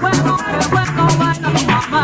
Bueno, bueno, bueno, mamá,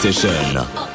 Session.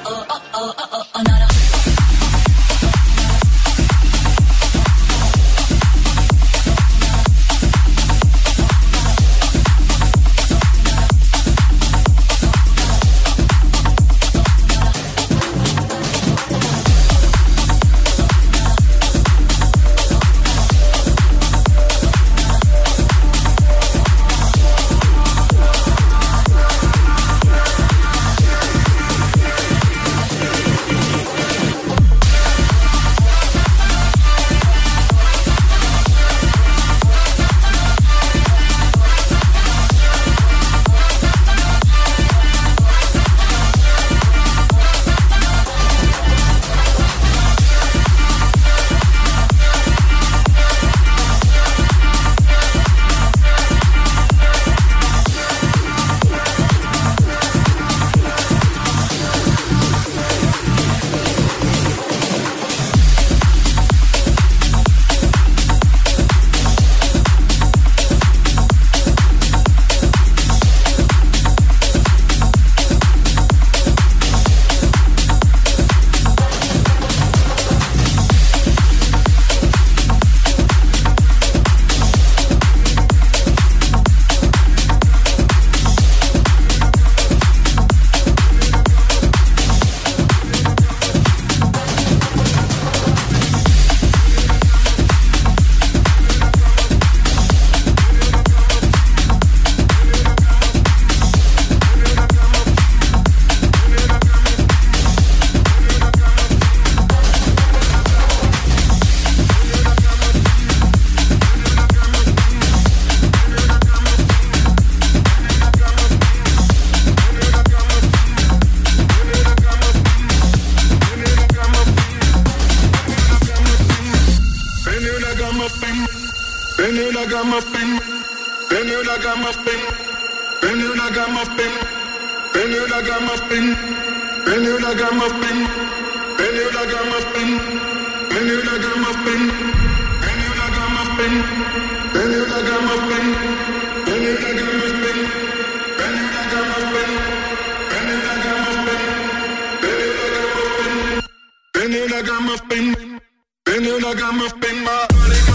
I got my thing. I got my thing. My body.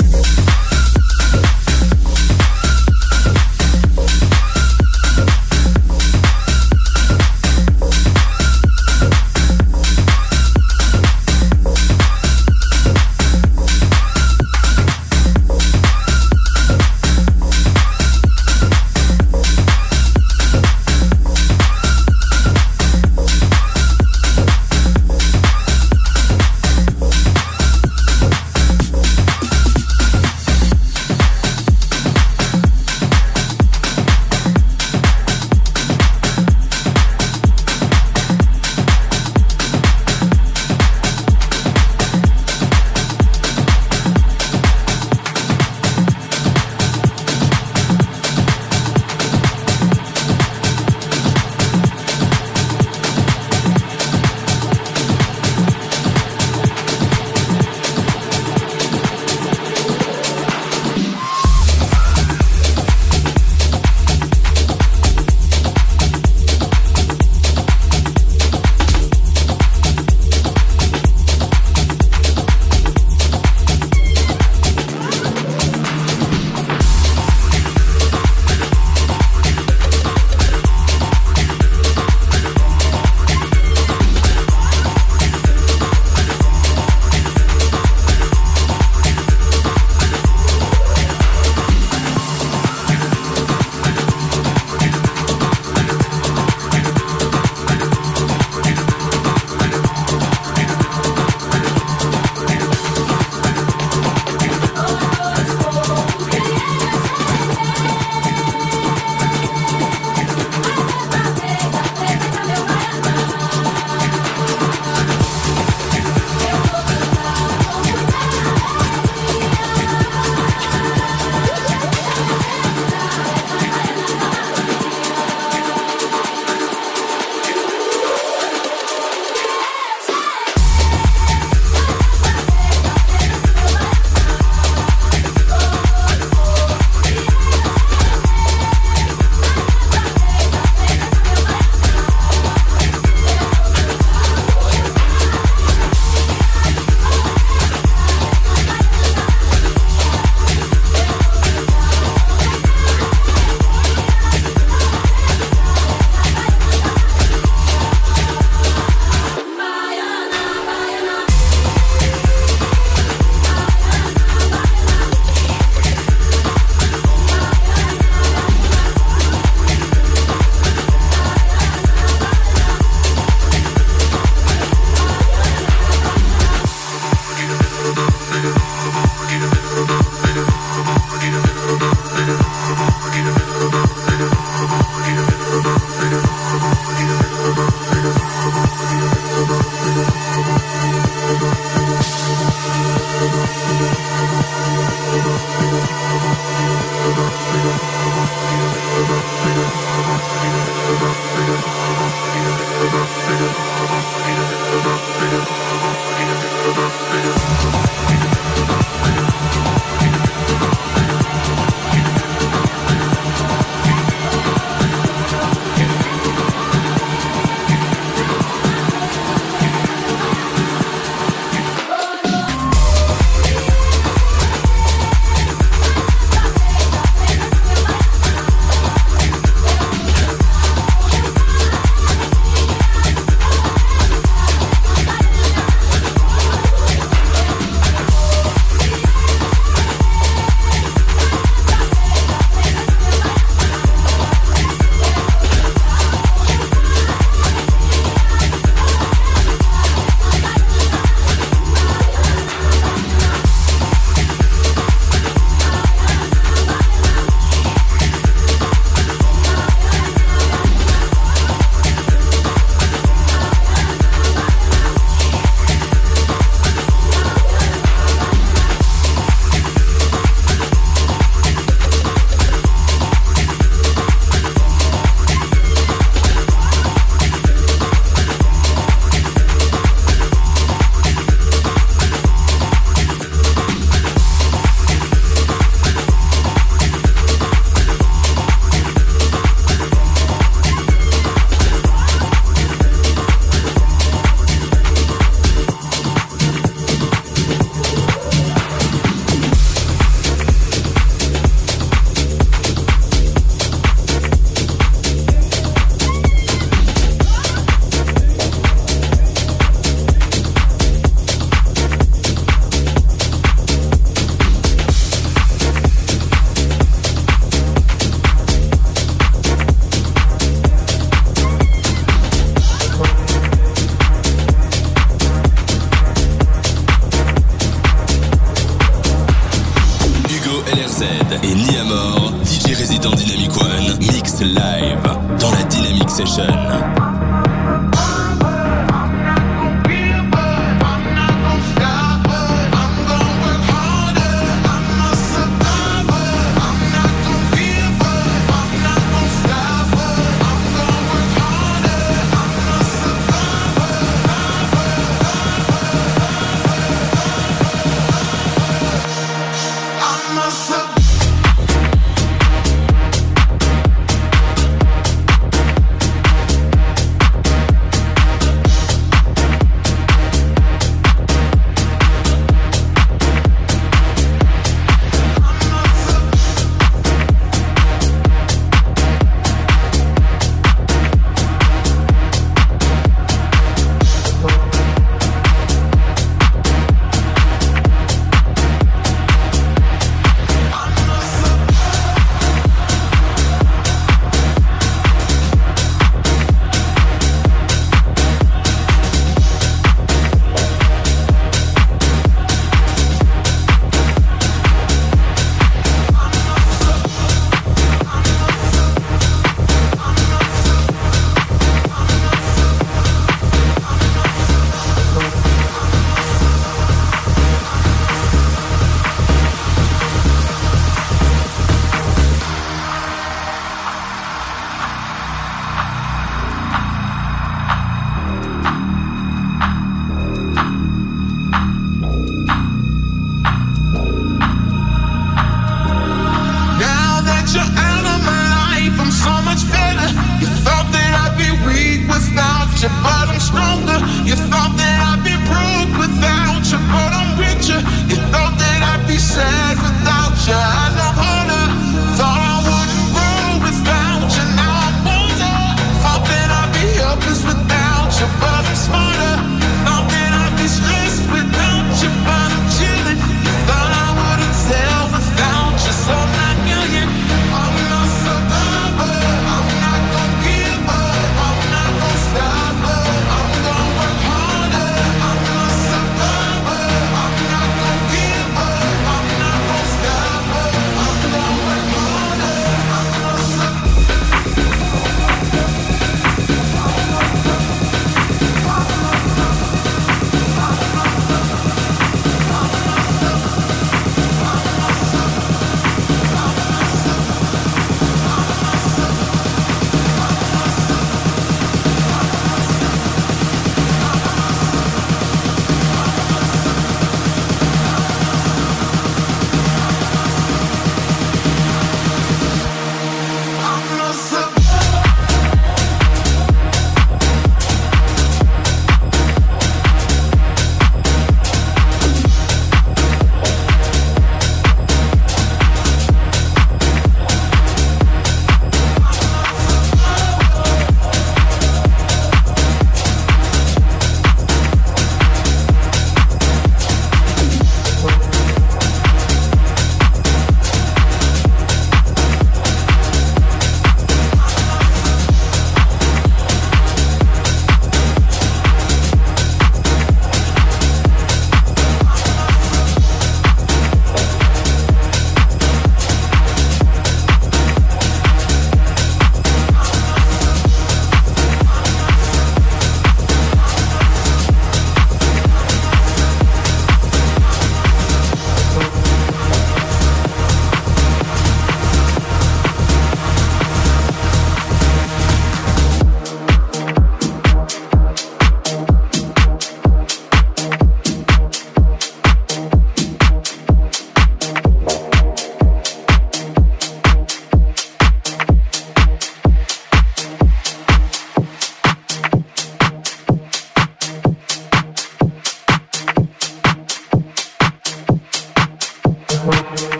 et Niamor, DJ résident Dynamic One, mix live dans la Dynamic Session.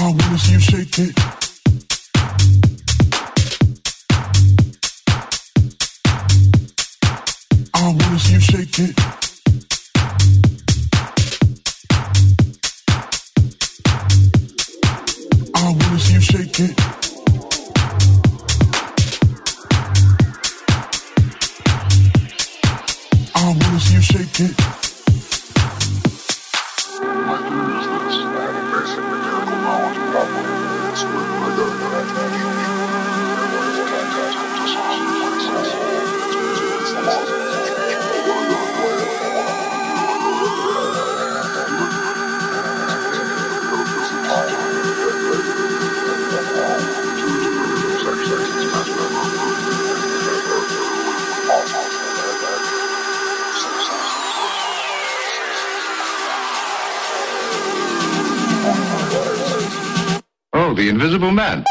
I wanna see you shake it. I wanna see you shake it. I wanna see you shake it. Invisible man.